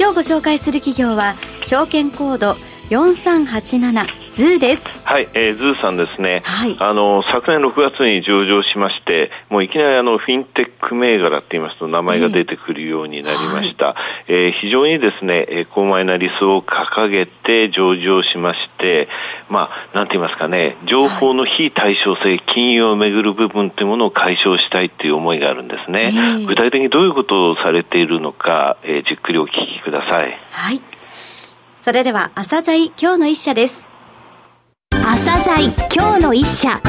今日ご紹介する企業は証券コード4387 ZUU です。はい、えー、 ZUU さんですね。はい。あの、昨年6月に上場しまして、もういきなりあの、フィンテック銘柄って言いますと名前が出てくるようになりました。はい、えー、非常にですね、えー、高邁な理想を掲げて上場しまして、まあ、なんて言いますかね、情報の非対称性、金融をめぐる部分というものを解消したいっていう思いがあるんですね。具体的にどういうことをされているのか、えー、じっくりお聞きください。はい。それでは、アサザイ今日の一社です。アサザイ今日の一社。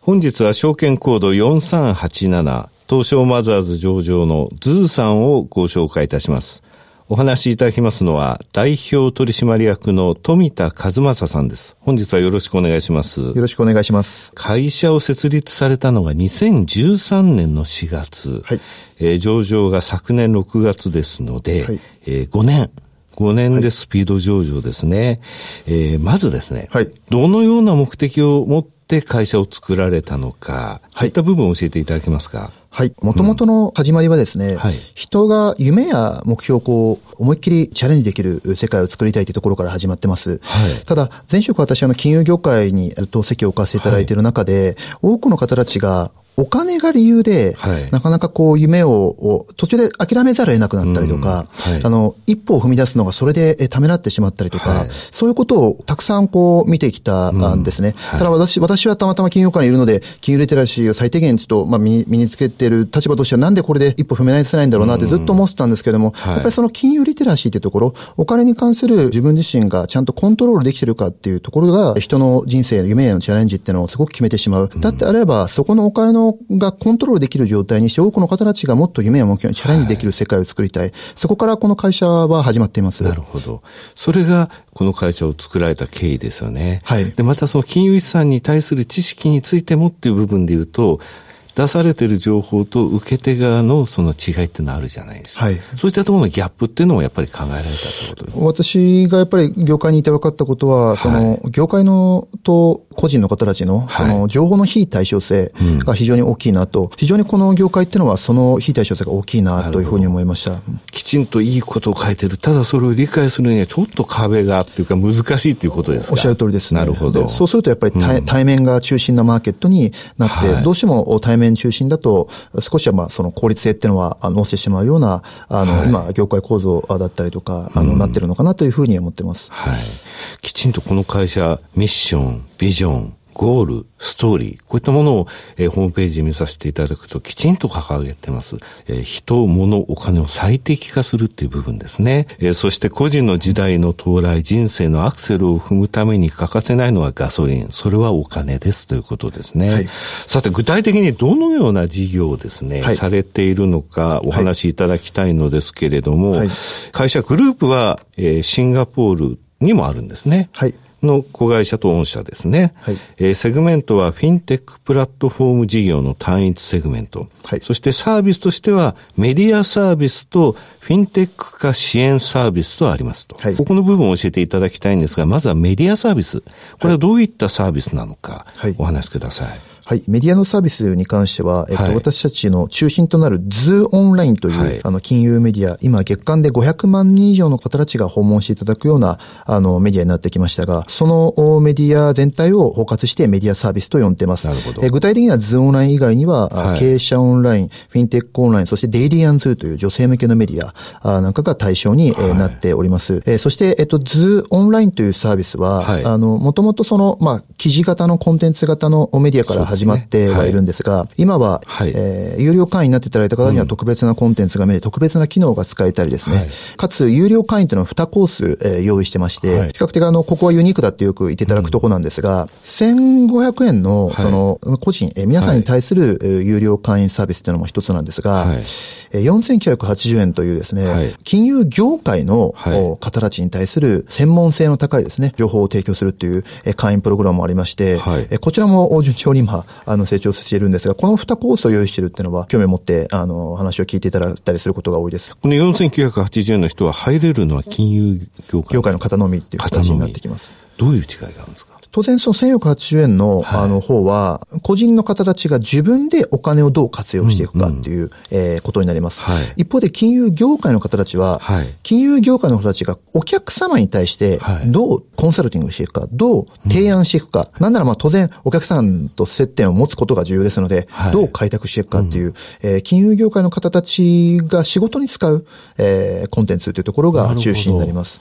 本日は証券コード4387東証マザーズ上場の ZUU さんをご紹介いたします。お話しいただきますのは、代表取締役の冨田和成さんです。本日はよろしくお願いします。よろしくお願いします。会社を設立されたのが2013年の4月。はい。えー、上場が昨年6月ですので、はい、えー、5年。5年でスピード上場ですね。はい、えー、まずですね、はい、どのような目的を持って会社を作られたのか、そういった部分を教えていただけますか？はい。もともとの始まりはですね、うんはい、人が夢や目標をこう、思いっきりチャレンジできる世界を作りたいというところから始まってます。はい、ただ、前職私、あの、金融業界に投席を置かせていただいている中で、はい、多くの方たちがお金が理由で、はい、なかなかこう夢を途中で諦めざるを得なくなったりとか、うんはい、あの、一歩を踏み出すのがそれでためらってしまったりとか、はい、そういうことをたくさんこう見てきたんですね。うん、ただ私、私はたまたま金融界にいるので、金融リテラシーを最低限ちょっと、まあ、身につけてる立場としてはなんでこれで一歩踏み出せないんだろうなってずっと思ってたんですけども、うん、やっぱりその金融リテラシーっていうところ、お金に関する自分自身がちゃんとコントロールできてるかっていうところが、人の人生の夢へのチャレンジっていうのをすごく決めてしまう。だってあれば、そこのお金のがコントロールロールできる状態にして多くの方たちがもっと夢や目標にチャレンジできる世界を作りたい。はい、そこからこの会社は始まっています。なるほど。それがこの会社を作られた経緯ですよね。はい。で、またその金融資産に対する知識についてもっていう部分で言うと、出されてる情報と受け手側のその違いっていうのはあるじゃないですか。はい。そういったところのギャップっていうのもやっぱり考えられたってこと私がやっぱり業界にいて分かったことは、はい、その、業界のと個人の方たちの、その、情報の非対称性が非常に大きいなと、非常にこの業界っていうのはその非対称性が大きいなというふうに思いました。きちんといいことを書いてる。ただそれを理解するにはちょっと壁がっていうか難しいっていうことですか？おっしゃる通りです、ね、なるほど。そうするとやっぱり対うん、対面が中心なマーケットになって、はい、どうしても対面中心だと、少しはまあその効率性っていうのは、あの、落ちてしまうような、あの、はい、今、業界構造だったりとか、あの、なってるのかなというふうに思ってます。はい。きちんとこの会社、ミッション、ビジョン、ゴール、ストーリー、こういったものを、えー、ホームページ見させていただくときちんと掲げてます。えー、人、物、お金を最適化するっていう部分ですね。えー、そして個人の時代の到来、人生のアクセルを踏むために欠かせないのはガソリン。それはお金ですということですね。はい、さて、具体的にどのような事業をですね、はい、されているのかお話しいただきたいのですけれども、はい、御社グループは、えー、シンガポールにもあるんですね。はい。の子会社と御社ですね。はい、えー、セグメントはフィンテックプラットフォーム事業の単一セグメント。はい、そしてサービスとしてはメディアサービスとフィンテック化支援サービスとありますと。はい、ここの部分を教えていただきたいんですが、まずはメディアサービス。これはどういったサービスなのか、お話しください。はい。メディアのサービスに関しては、えっと、はい、私たちの中心となる ZUU online という、はい、あの、金融メディア、今月間で500万人以上の方たちが訪問していただくような、あの、メディアになってきましたが、そのメディア全体を包括してメディアサービスと呼んでます。なるほど。え具体的には ZUU online 以外には、はい、経営者オンライン、フィンテックオンライン、そして DAILY ANDS という女性向けのメディアなんかが対象に、えなっております。えそして、えっと、ズーオンラインというサービスは、あの、もともとその、まあ、記事型のコンテンツ型のメディアから始始まってはい。るんですが、今は、えー、有料会員になっていただいた方には特別なコンテンツが見れ、特別な機能が使えたりですね、かつ、有料会員というのは2コース、えー、用意してまして、比較的あの、ここはユニークだってよく言っていただくとこなんですが、1500円の、その、個人、えー、皆さんに対する、有料会員サービスというのも一つなんですが、はい、4980円というですね、金融業界の方たちに対する専門性の高いですね、情報を提供するという会員プログラムもありまして、はい、こちらも順調に今、あの、成長しているんですが、この2コースを用意しているっていうのは、興味を持って、あの、話を聞いていただいたりすることが多いです。この4980円の人は入れるのは金融業界業界の方のみっていう形になってきます。どういう違いがあるんですか？当然その1480円の、あの方は、個人の方たちが自分でお金をどう活用していくかっていう、えことになります。一方で金融業界の方たちは、金融業界の人たちがお客様に対してどうコンサルティングしていくか、どう提案していくか、なんならまあ当然お客さんと接点を持つことが重要ですので、どう開拓していくかっていう、え金融業界の方たちが仕事に使う、えコンテンツというところが中心になります。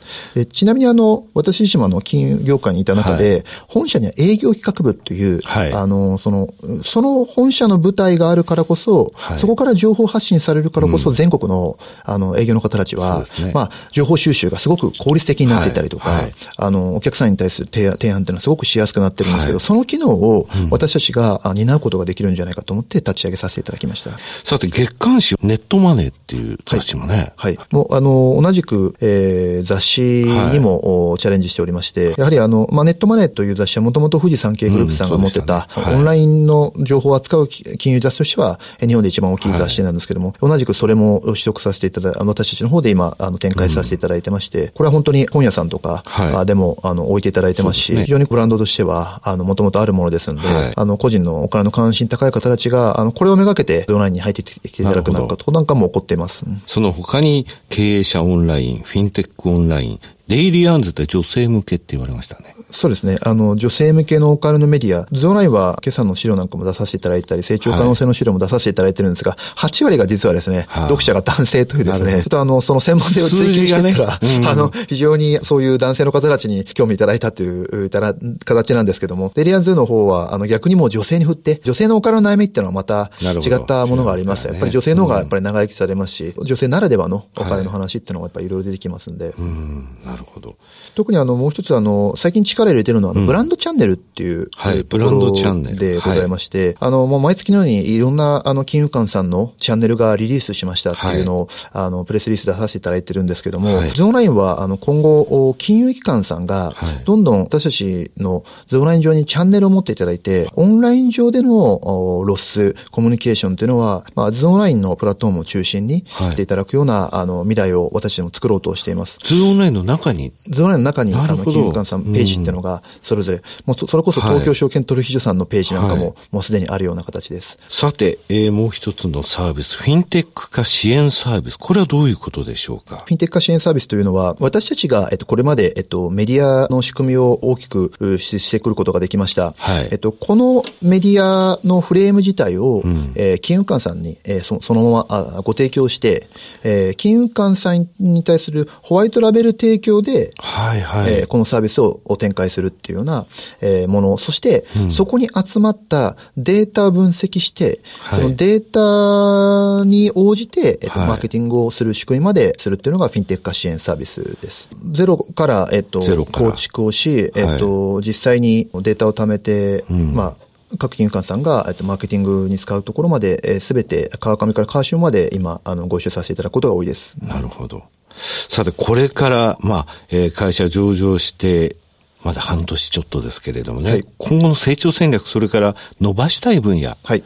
ちなみにあの、私自身もあの、金融業界にいた中で、本社には営業企画部という、はい、あの、その、その本社の舞台があるからこそ、はい、そこから情報発信されるからこそ、全国の、あの、営業の方たちは、ね、まあ、情報収集がすごく効率的になっていたりとか、はい、あの、お客さんに対する提案っていうのはすごくしやすくなってるんですけど、その機能を私たちが担うことができるんじゃないかと思って立ち上げさせていただきました。さて、月刊誌ネットマネーっていう雑誌もね。はい。もう、あの、同じく、えー、雑誌にも、チャレンジしておりまして、やはりあの、まあ、ネットマネーという雑誌はもともと富士山系グループさんが持ってた、オンラインの情報を扱う金融雑誌としては、日本で一番大きい雑誌なんですけども、同じくそれも取得させていただいて、私たちの方で今、あの、展開させていただいてまして、これは本当に本屋さんとか、でも、あの、置いていただいてますし、非常にブランドとしては、あの、もともとあるものですので、あの、個人のお金の関心高い方たちが、あの、これをめがけて、オンラインに入ってきていただくなんかとなんかも起こっています。その他に、経営者オンライン、フィンテックオンライン、 DAILY ANDS って女性向けって言われましたね。そうですね。あの、女性向けのお金のメディア、 ZUU online は今朝の資料なんかも出させていただいたり、成長可能性の資料も出させていただいてるんですが、はい、8割が実はですね、はあ、読者が男性というですね、ちょっとあの、その専門性を追求してたら、ね。うん、あの、非常にそういう男性の方たちに興味いただいたという形なんですけども、 DAILY ANDS の方は、あの、逆にも女性に振って、女性のお金の悩みっていうのはまた違ったものがあります。すね、やっぱり女性の方がやっぱり長生きされますし、うん、女性ならではのお金の話っていうのがやっぱりいろいろ出てきますんで。うん、なるほど。特にあの、もう一つあの、最近力入れてるのは、ブランドチャンネルっていう、はい、ブランドチャンネル。でございまして、あの、もう毎月のようにいろんなあの、金融官さんのチャンネルがリリースしましたっていうのを、あの、プレスリリース出させていただいてるんですけども、ゾーンラインはあの、今後、金融機関さんが、どんどん私たちのゾーンライン上にチャンネルを持っていただいて、オンライン上でのロス、コミュニケーションというのは、まあ、ゾーンラインのプラットフォームを中心にしていただくような、あの、未来を私たちも作ろうとしています。ゾーンラインの中にゾーンラインの中に、あの、金融空間さんページっていうのが、それぞれ、もうそれこそ東京証券取引所さんのページなんかも、もうすでにあるような形です。さて、えー、もう一つのサービス、フィンテック化支援サービス。これはどういうことでしょうか？フィンテック化支援サービスというのは、私たちが、えっと、これまで、えっと、メディアの仕組みを大きくしてくることができました。はい。えっと、このメディアのフレーム自体を、うん、えー、金融官さんに、えー、そそのままあご提供して、えー、金融官さんに対するホワイトラベル提供で、はいはい。えー、このサービスを展開するっていうような、えー、もの、そして、うん、そこに集まったデータ分析して、はい、そのデータに応じて、えっと、マーケティングをする仕組みまでするっていうのがフィンテック化支援サービスです。ゼロから、えっと、構築をし、えっと、はい、実際にデータを貯めて、うん、まあ、各金融機関さんが、えっと、マーケティングに使うところまで、す、え、べ、て、川上から川潮まで今、あの、ご一緒させていただくことが多いです。なるほど。さて、これから、まあ、えー、会社上場して、まだ半年ちょっとですけれどもね、はい、今後の成長戦略、それから伸ばしたい分野、はい、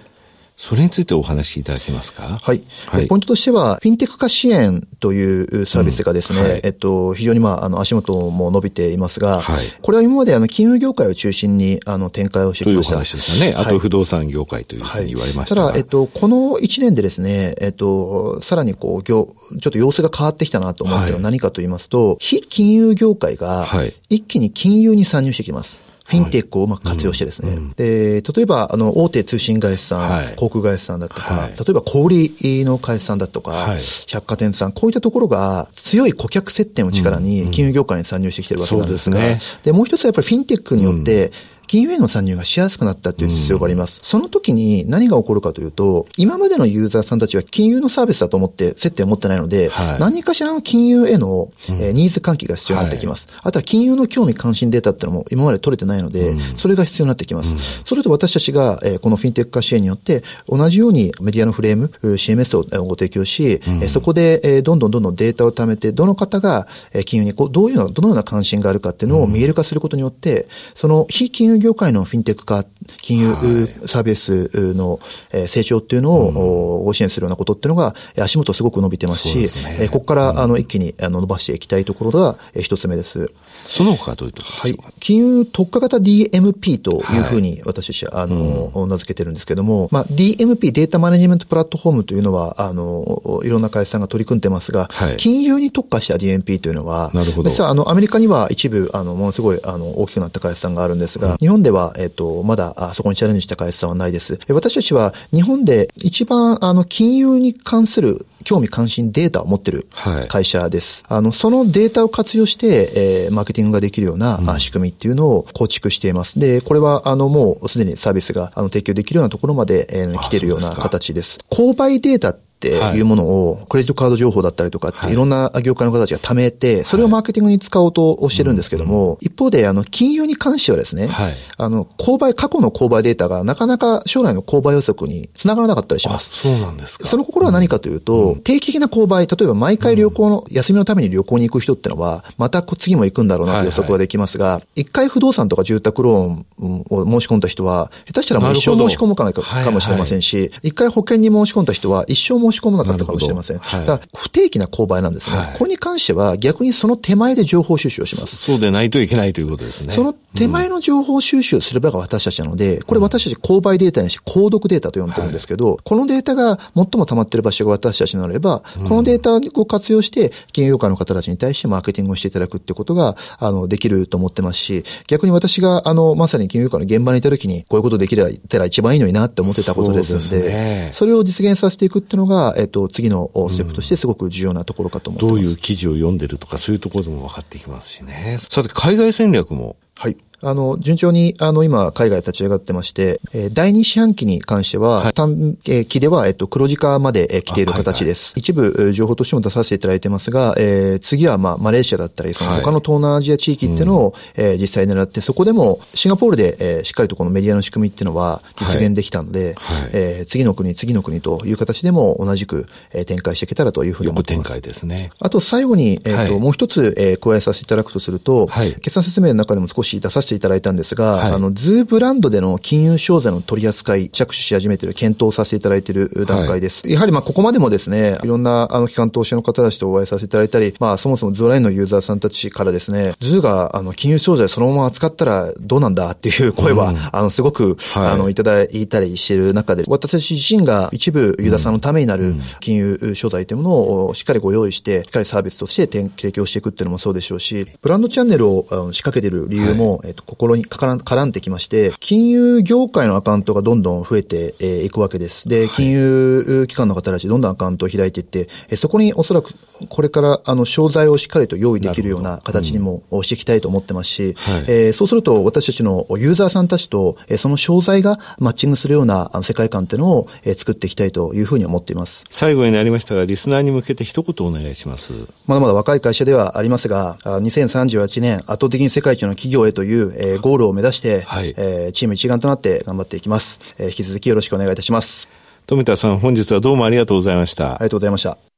それについてお話しいただけますか？はい。はい、ポイントとしては、フィンテック化支援というサービスがですね、うん。はい、えっと、非常にまあ、あの、足元も伸びていますが、はい、これは今まであの、金融業界を中心に、あの、展開をしてきました。という話ですよね。あと、不動産業界というふうに言われましたただ、えっと、この1年でですね、えっと、さらにこう、業、ちょっと様子が変わってきたなと思ってるのは何かと言いますと、非金融業界が、一気に金融に参入してきます。フィンテックをうまく活用してですね。はい。うん、で、例えば、あの、大手通信会社さん、はい、航空会社さんだとか、はい、例えば小売の会社さんだとか、百貨店さん、こういったところが強い顧客接点を力に金融業界に参入してきてるわけなんですが、うんうん、で、ね、もう一つはやっぱりフィンテックによって、金融への参入がしやすくなったっていう必要があります。その時に何が起こるかというと、今までのユーザーさんたちは金融のサービスだと思って接点を持ってないので、はい、何かしらの金融への、えー、ニーズ喚起が必要になってきます。はい、あとは金融の興味関心データっていうのも今まで取れてないので、それが必要になってきます。それと私たちが、えー、このフィンテック化支援によって、同じようにメディアのフレーム、CMS をご提供し、うん、そこで、えー、どんどんどんどんデータを貯めて、どの方が、え金融にこうどういうような、どのような関心があるかっていうのを見える化することによって、その非金融業界のフィンテック化、金融サービスの成長っていうのをご支援するようなことっていうのが、足元すごく伸びてますし、すね、ここからあの一気にあの伸ばしていきたいところが一つ目です。その他どういうところはい。金融特化型 DMP というふうに私たち、あの、うん、名付けてるんですけども、まあ、DMP、データマネジメントプラットフォームというのは、あの、いろんな会社さんが取り組んでますが、はい、金融に特化した DMP というのは、なるほど。実は、あの、アメリカには一部、あの、ものすごい、あの、大きくなった会社さんがあるんですが、うん、日本では、えっ、と、まだ、あそこにチャレンジした会社さんはないです。私たちは、日本で一番、あの、金融に関する興味関心データを持ってる会社です。はい、あの、そのデータを活用して、えー、マーケティングができるような、うん、仕組みっていうのを構築しています。で、これは、あの、もうすでにサービスが、あの、提供できるようなところまで、えー、来てるような形です。購買データっていうものを、クレジットカード情報だったりとかって、い。ろんな業界の方たちが貯めて、それをマーケティングに使おうとしてるんですけども、一方で、あの、金融に関してはですね、あの、購買、過去の購買データがなかなか将来の購買予測につながらなかったりします。そうなんですか。その心は何かというと、定期的な購買、例えば毎回旅行の、休みのために旅行に行く人ってのは、また次も行くんだろうなという予測はできますが、一回不動産とか住宅ローンを申し込んだ人は、下手したらもう一生申し込むかかもしれませんし、一回保険に申し込んだ人は一生申し込まなかったかもしれません。はい、だ不定期な購買なんですね、はい、これに関しては逆にその手前で情報収集をします。そうでないといけないということですね。その手前の情報収集をすればが私たちなので、これ私たち購買データにし、購読データと呼んでるんですけど、はい、このデータが最も溜まっている場所が私たちなれば、このデータを活用して、金融業界の方たちに対してマーケティングをしていただくってことが、あの、できると思ってますし、逆に私が、あの、まさに金融業界の現場にいた時に、こういうことできれば一番いいのになって思ってたことですので、そでね、それを実現させていくっていうのが、えっと、次のステップとしてすごく重要なところかと思ってます。どういう記事を読んでるとか、そういうところでも分かってきますしね。さて、海外戦略もはい。あの、順調に、あの、今、海外立ち上がってまして、えー、第二四半期に関しては、はい、短期では、えっと、黒字化まで、え来ている形です。一部、情報としても出させていただいてますが、えー、次は、まあ、マレーシアだったり、その他の東南アジア地域っていうのを、はい、えー、実際狙って、そこでも、シンガポールで、えー、しっかりとこのメディアの仕組みっていうのは実現できたので、はい、えー、次の国、次の国という形でも同じく、えー、展開していけたらというふうに思っています。展開ですね。あと、最後に、えっ、ー、と、もう一つ、えー、加えさせていただくとすると、はい、決算説明の中でも少し出させていただいたんですが、はい、あの、 ZUU ブランドでの金融商材の取り扱い、着手し始めている、検討させていただいている段階です。はい、やはりまあ、ここまでもですね、いろんな、あの、機関投資の方たちとお会いさせていただいたり、まあ、そもそも ZUU online のユーザーさんたちからですね、 ZUU が、あの、金融商材そのまま扱ったらどうなんだっていう声は、うん、あの、すごく、はい、あの、いただいたりしている中で、私自身が一部ユーザーさんのためになる金融商材というものをしっかりご用意して、しっかりサービスとして提供していくっていうのもそうでしょうし、ブランドチャンネルを仕掛けている理由も、えっと、心に絡んできまして、金融業界のアカウントがどんどん増えていくわけです。で、金融機関の方たちどんどんアカウントを開いていって、そこにおそらくこれからあの商材をしっかりと用意できるような形にもしていきたいと思ってますし、はい、えー、そうすると私たちのユーザーさんたちとその商材がマッチングするような世界観っていうのを作っていきたいというふうに思っています。最後になりましたが、リスナーに向けて一言お願いします。まだまだ若い会社ではありますが、2038年圧倒的に世界一の企業へという、えゴールを目指して、はい、えー、チーム一丸となって頑張っていきます。えー、引き続きよろしくお願いいたします。冨田さん、本日はどうもありがとうございました。ありがとうございました。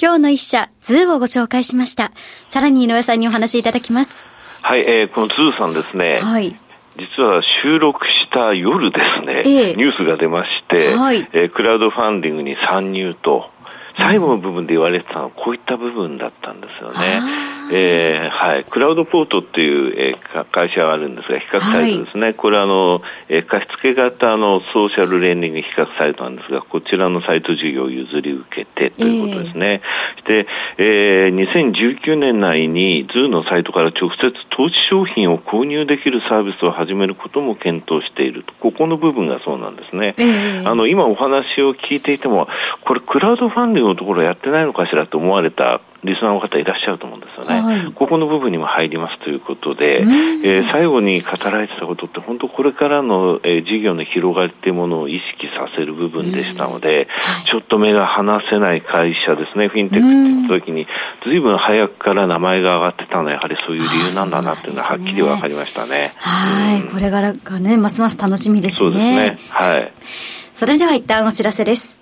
今日の一社、 ZUU をご紹介しました。さらに井上さんにお話しいただきます。はい、えー、この ZUU さんですね。はい。実は収録した夜ですね、ええ、ニュースが出まして、はい、えー、クラウドファンディングに参入と、最後の部分で言われてたのはこういった部分だったんですよね。えー、はい。クラウドポートっていう、えー、会社があるんですが、比較サイトですね。はい、これはあの、えー、貸付型のソーシャルレンディング比較サイトなんですが、こちらのサイト事業を譲り受けてということですね。えー、で、えー、2019年内に ZUU のサイトから直接投資商品を購入できるサービスを始めることも検討していると。ここの部分がそうなんですね。えー、あの、今お話を聞いていても、これクラウドファンディングのところやってないのかしらと思われたリスナーの方いらっしゃると思うんですよね。はい、ここの部分にも入りますということで、えー、最後に語られてたことって本当これからの、えー、事業の広がりっていうものを意識させる部分でしたので、ちょっと目が離せない会社ですね、フィンテックって言った時に、ずいぶん早くから名前が上がってたのはやはりそういう理由なんだなっていうのははっきり分かりましたね。はい、これからがね、ますます楽しみですね。そうですね。はい。それでは一旦お知らせです。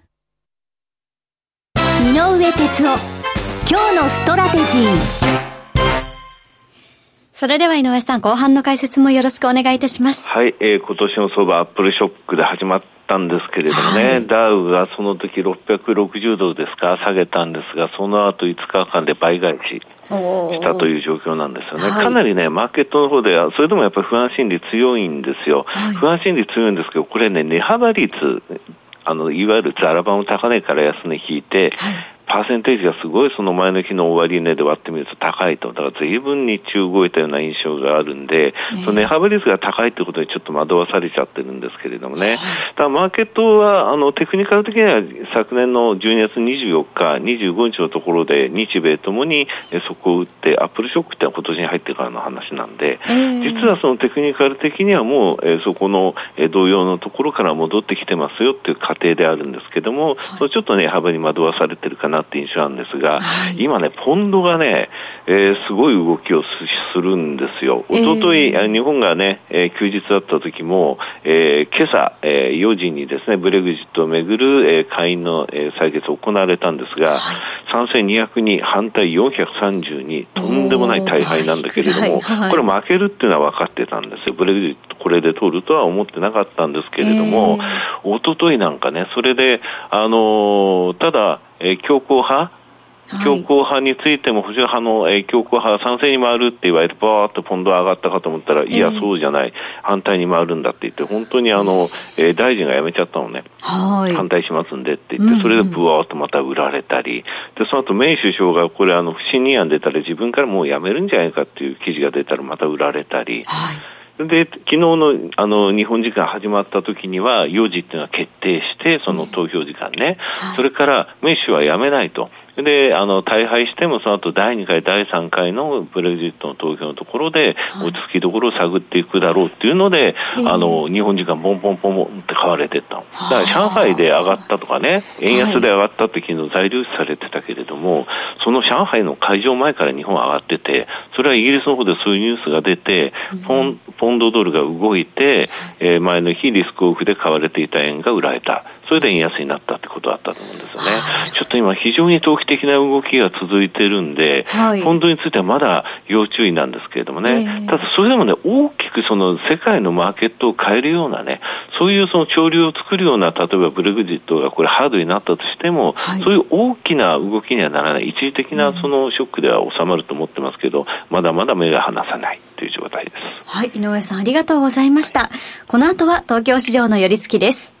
井上哲夫今日のストラテジーそれでは井上さん、後半の解説もよろしくお願いいたします。はい、えー、今年の相場、アップルショックで始まったんですけれどもね、はい、ダウがその時660ドルですか、下げたんですが、その後5日間で倍返ししたという状況なんですよね。かなりね、マーケットの方では、それでもやっぱり不安心理強いんですよ。はい、不安心理強いんですけど、これね、値幅率、あの、いわゆるザラバの高値から安値引いて、はい。パーセンテージがすごいその前の日の終値で割ってみると高いと。だから随分日中動いたような印象があるんで、その値幅率が高いということにちょっと惑わされちゃってるんですけれどもね。ただマーケットは、あの、テクニカル的には昨年の12月24日、25日のところで日米ともにそこを打って、アップルショックってのは今年に入ってからの話なんで、実はそのテクニカル的にはもう、えそこの、え同様のところから戻ってきてますよっていう過程であるんですけども、はい、ちょっとね、幅に惑わされてるかなって印象なんですが、はい、今ね、ポンドがね、えー、すごい動きをするんですよ。おととい、日本がね、えー、休日だった時も、えー、今朝、えー、4時にですね、ブレグジットをめぐる、えー、会員の、えー、採決行われたんですが、はい、賛成200に反対432、とんでもない大敗なんだけれども、はい、これ負けるっていうのは分かってたんですよ。ブレグジットこれで取るとは思ってなかったんですけれども、おとといなんかね、それで、あのー、ただ、えー、強硬派、強硬派についても、保守派の、えー、強硬派賛成に回るって言われて、ばーっとポンド上がったかと思ったら、いや、そうじゃない、反対に回るんだって言って、本当にあの、えー、大臣が辞めちゃったのね、反対しますんでって言って、それでブワーっとまた売られたり、でその後メイ首相が、これ、あの不信任案出たら、自分からもう辞めるんじゃないかっていう記事が出たら、また売られたり。はい。で、昨日のあの日本時間始まった時には、4時っていうのは決定して、その投票時間ね、それからメッシュはやめないと。で、あの、大敗しても、その後第2回、第3回のブレグジットの投票のところで、落ち着きどころを探っていくだろうっていうので、はい、あの、日本時間ポンポンポンって買われてっただから上海で上がったとかね、円安で上がったって昨日材料視されてたけれども、その上海の会場前から日本上がってて、それはイギリスの方でそういうニュースが出て、ポン、ポンドドルが動いて、えー、前の日リスクオフで買われていた円が売られた。それで円安になったってことだったと思うんですよね。ちょっと今非常に投機的な動きが続いてるんで、はい、ポンドについてはまだ要注意なんですけれどもね、えー、ただそれでもね、大きくその世界のマーケットを変えるようなね、そういうその潮流を作るような、例えばブレグジットがこれハードになったとしても、はい、そういう大きな動きにはならない、一時的なそのショックでは収まると思ってますけど、まだまだ目が離さないという状態です。はい、井上さんありがとうございました。この後は東京市場の寄り付きです。